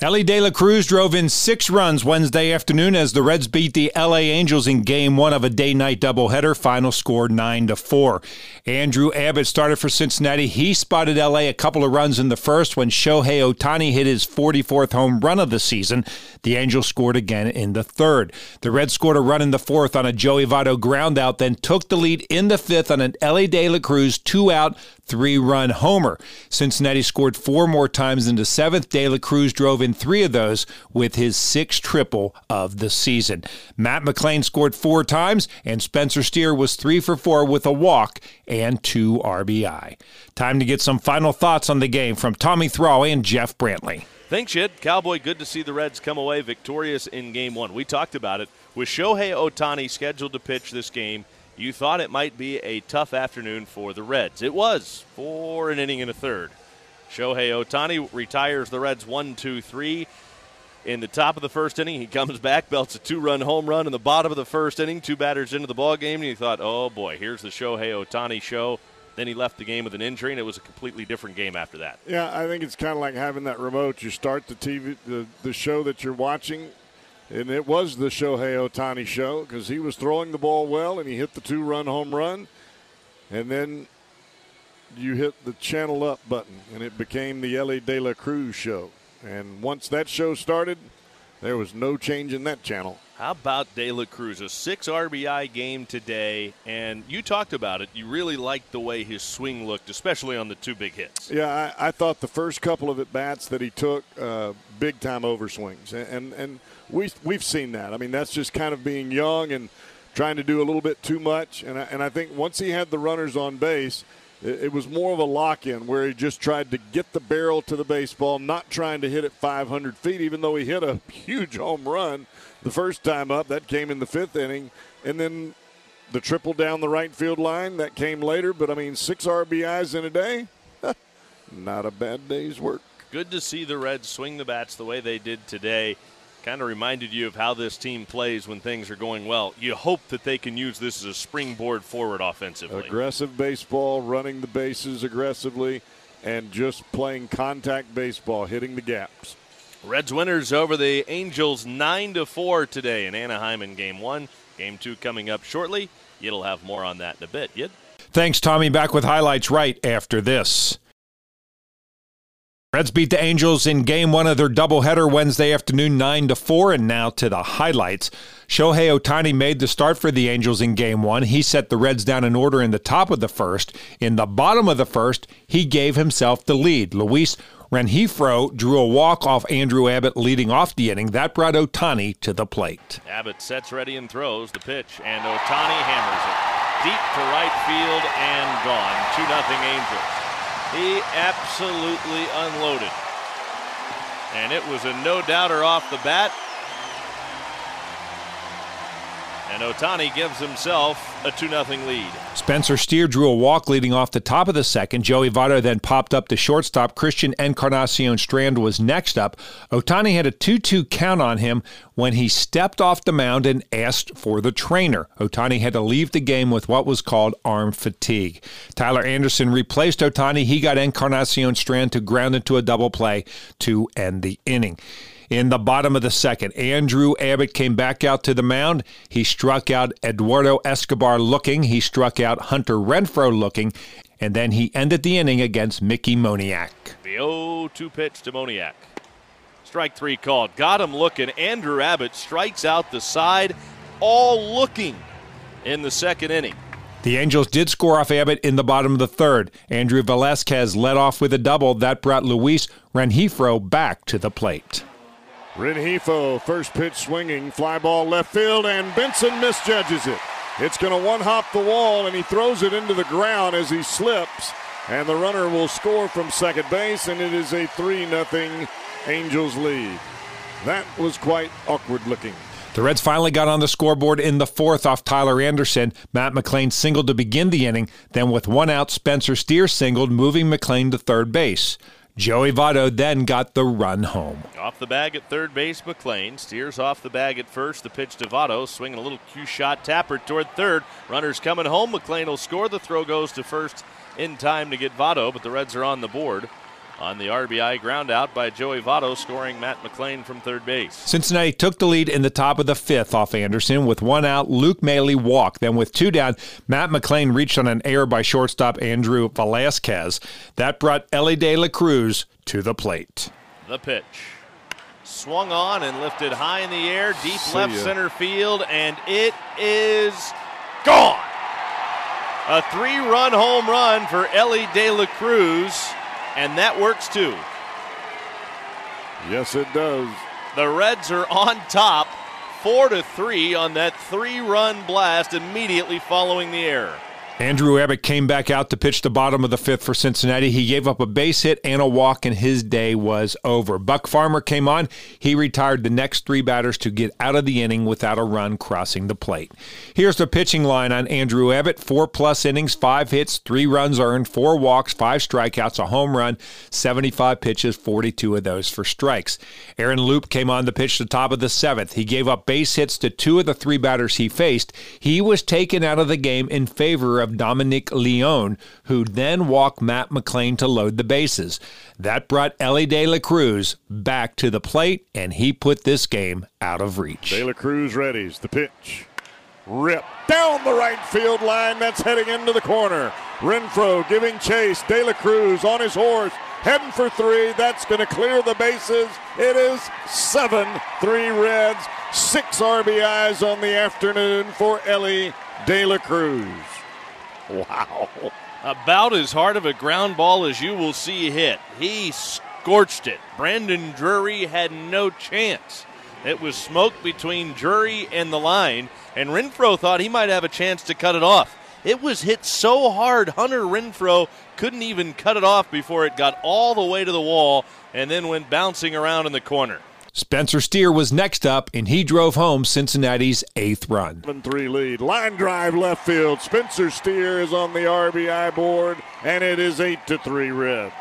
Elly De La Cruz drove in six runs Wednesday afternoon as the Reds beat the LA Angels in game one of a day night doubleheader. Final score 9 to 4. Andrew Abbott started for Cincinnati. He spotted LA a couple of runs in the first when Shohei Ohtani hit his 44th home run of the season. The Angels scored again in the third. The Reds scored a run in the fourth on a Joey Votto groundout, then took the lead in the fifth on an Elly De La Cruz two out, three run homer. Cincinnati scored four more times in the seventh. De La Cruz drove in three of those with his sixth triple of the season. Matt McLain scored four times, and Spencer Steer was three for four with a walk and two RBI. Time to get some final thoughts on the game from Tommy Thrall and Jeff Brantley. Thanks, Jed. Cowboy, good to see the Reds come away victorious in game one. We talked about it. With Shohei Ohtani scheduled to pitch this game, you thought it might be a tough afternoon for the Reds. It was for an inning and a third. Shohei Ohtani retires the Reds 1 2 3. In the top of the first inning, he comes back, belts a two run home run in the bottom of the first inning, two batters into the ball game, and you thought, oh boy, here's the Shohei Ohtani show. Then he left the game with an injury, and it was a completely different game after that. Yeah, I think it's kind of like having that remote. You start the TV, the, the show that you're watching, and it was the Shohei Ohtani show because he was throwing the ball well and he hit the two run home run. And then you hit the channel up button and it became the Elly De La Cruz show. And once that show started, there was no change in that channel. How about De La Cruz? A six RBI game today, and you talked about it. You really liked the way his swing looked, especially on the two big hits. Yeah, I, I thought the first couple of at bats that he took, uh, big time overswings, and, and and we we've seen that. I mean, that's just kind of being young and trying to do a little bit too much. And I, and I think once he had the runners on base, it, was more of a lock in where he just tried to get the barrel to the baseball, not trying to hit it 500 feet, even though he hit a huge home run the first time up. That came in the fifth inning. And then the triple down the right field line, that came later. But I mean, six RBIs in a day, not a bad day's work. Good to see the Reds swing the bats the way they did today. Kind of reminded you of how this team plays when things are going well. You hope that they can use this as a springboard forward offensively. Aggressive baseball, running the bases aggressively, and just playing contact baseball, hitting the gaps. Reds winners over the Angels 9 to 4 today in Anaheim in game 1. Game 2 coming up shortly. You'll have more on that in a bit. Yid? Thanks, Tommy. Back with highlights right after this. Reds beat the Angels in game one of their doubleheader Wednesday afternoon, 9 to 4. And now to the highlights. Shohei Ohtani made the start for the Angels in game one. He set the Reds down in order in the top of the first. In the bottom of the first, he gave himself the lead. Luis Rengifo drew a walk off Andrew Abbott leading off the inning. That brought Ohtani to the plate. Abbott sets ready and throws the pitch, and Ohtani hammers it deep to right field and gone. 2 0 Angels. He absolutely unloaded. And it was a no doubter off the bat. And Ohtani gives himself a 2 0 lead. Spencer Steer drew a walk leading off the top of the second. Joey Votto then popped up to shortstop. Christian Encarnacion Strand was next up. Ohtani had a 2 2 count on him when he stepped off the mound and asked for the trainer. Ohtani had to leave the game with what was called arm fatigue. Tyler Anderson replaced Ohtani. He got Encarnacion Strand to ground into a double play to end the inning in the bottom of the second. Andrew Abbott came back out to the mound. He struck out Eduardo Escobar looking. He struck out Hunter Renfroe looking. And then he ended the inning against Mickey Moniak. The 0 2 pitch to Moniak. Strike three called. Got him looking. Andrew Abbott strikes out the side, all looking in the second inning. The Angels did score off Abbott in the bottom of the third. Andrew Velazquez led off with a double. That brought Luis Rengifo back to the plate. Rengifo, first pitch swinging, fly ball left field, and Benson misjudges it. It's going to one hop the wall, and he throws it into the ground as he slips. And the runner will score from second base, and it is a 3 0 Angels lead. That was quite awkward looking. The Reds finally got on the scoreboard in the fourth off Tyler Anderson. Matt McLain singled to begin the inning. Then, with one out, Spencer Steer singled, moving McLain to third base. Joey Votto then got the run home. Off the bag at third base, McLain steers off the bag at first. The pitch to Votto, swinging a little cue shot tapper toward third. Runners coming home. McLain will score. The throw goes to first in time to get Votto, but the Reds are on the board on the RBI ground out by Joey Votto, scoring Matt McLain from third base. Cincinnati took the lead in the top of the fifth off Anderson. With one out, Luke Maile walked. Then, with two down, Matt McLain reached on an error by shortstop Andrew Velazquez. That brought Elly De La Cruz to the plate. The pitch. Swung on and lifted high in the air, deep See left ya. center field, and it is gone. A three run home run for Elly De La Cruz and that works too. Yes, it does. The Reds are on top, four to three on that three-run blast immediately following the error. Andrew Abbott came back out to pitch the bottom of the fifth for Cincinnati. He gave up a base hit and a walk, and his day was over. Buck Farmer came on. He retired the next three batters to get out of the inning without a run crossing the plate. Here's the pitching line on Andrew Abbott four plus innings, five hits, three runs earned, four walks, five strikeouts, a home run, 75 pitches, 42 of those for strikes. Aaron Loup came on to pitch the top of the seventh. He gave up base hits to two of the three batters he faced. He was taken out of the game in favor of Dominic Leone, who then walked Matt McLain to load the bases. That brought Elly De La Cruz back to the plate, and he put this game out of reach. De La Cruz readies the pitch. Rip down the right field line. That's heading into the corner. Renfroe giving chase. De La Cruz on his horse heading for three. That's going to clear the bases. It is 7 3 Reds, six RBIs on the afternoon for Elly De La Cruz. Wow. About as hard of a ground ball as you will see hit. He scorched it. Brandon Drury had no chance. It was smoke between Drury and the line, and Renfroe thought he might have a chance to cut it off. It was hit so hard, Hunter Renfroe couldn't even cut it off before it got all the way to the wall and then went bouncing around in the corner. Spencer Steer was next up, and he drove home Cincinnati's eighth run. 7 3 lead. Line drive left field. Spencer Steer is on the RBI board, and it is 8 to 3 Reds.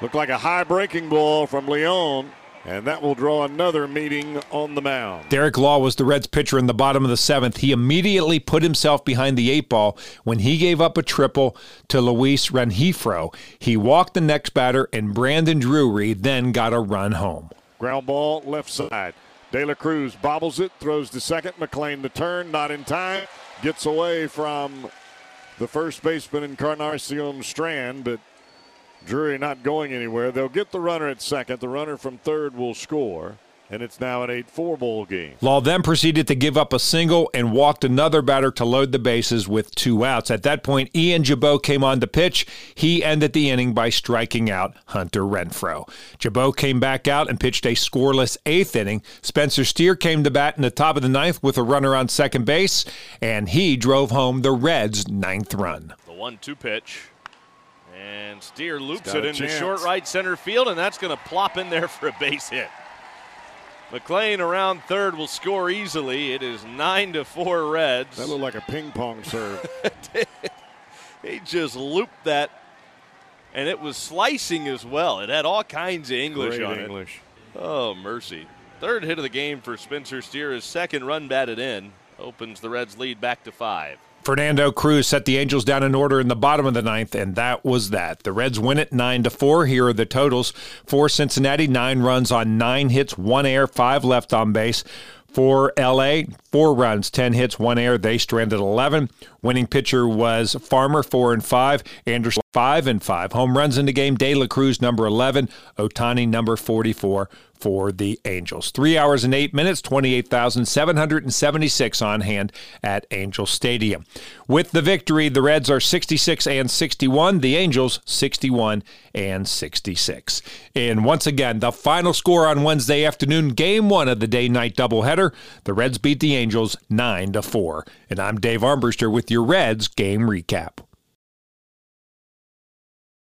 Looked like a high breaking ball from Leone. And that will draw another meeting on the mound. Derek Law was the Reds pitcher in the bottom of the seventh. He immediately put himself behind the eight ball when he gave up a triple to Luis Rengifo. He walked the next batter, and Brandon Drury then got a run home. Ground ball left side. De La Cruz bobbles it, throws to second. McLain the turn, not in time. Gets away from the first baseman Encarnacion Strand, but Drury not going anywhere. They'll get the runner at second. The runner from third will score and it's now an 8 4 bowl game. Law then proceeded to give up a single and walked another batter to load the bases with two outs. At that point, Ian Gibaut came on to pitch. He ended the inning by striking out Hunter Renfroe. Gibaut came back out and pitched a scoreless eighth inning. Spencer Steer came to bat in the top of the ninth with a runner on second base, and he drove home the Reds' ninth run. The 1 2 pitch. And Steer loops it into short right center field, and that's going to plop in there for a base hit. McLain around third will score easily. It is nine to four Reds. That looked like a ping pong serve. he just looped that, and it was slicing as well. It had all kinds of English Great on English. it. Oh mercy! Third hit of the game for Spencer Steer. His second run batted in opens the Reds' lead back to five. Fernando Cruz set the Angels down in order in the bottom of the ninth, and that was that. The Reds win it nine to four. Here are the totals for Cincinnati: nine runs on nine hits, one air, five left on base. For LA, four runs, 10 hits, one air. They stranded 11. Winning pitcher was Farmer, four and five. Anderson, five and five. Home runs in the game. De La Cruz, number 11. Ohtani, number 44 for the Angels. Three hours and eight minutes, 28,776 on hand at Angel Stadium. With the victory, the Reds are 66 and 61, the Angels 61 and 66. And once again, the final score on Wednesday afternoon, game one of the day night doubleheader. The Reds beat the Angels 9 to 4. And I'm Dave Armbruster with your Reds game recap.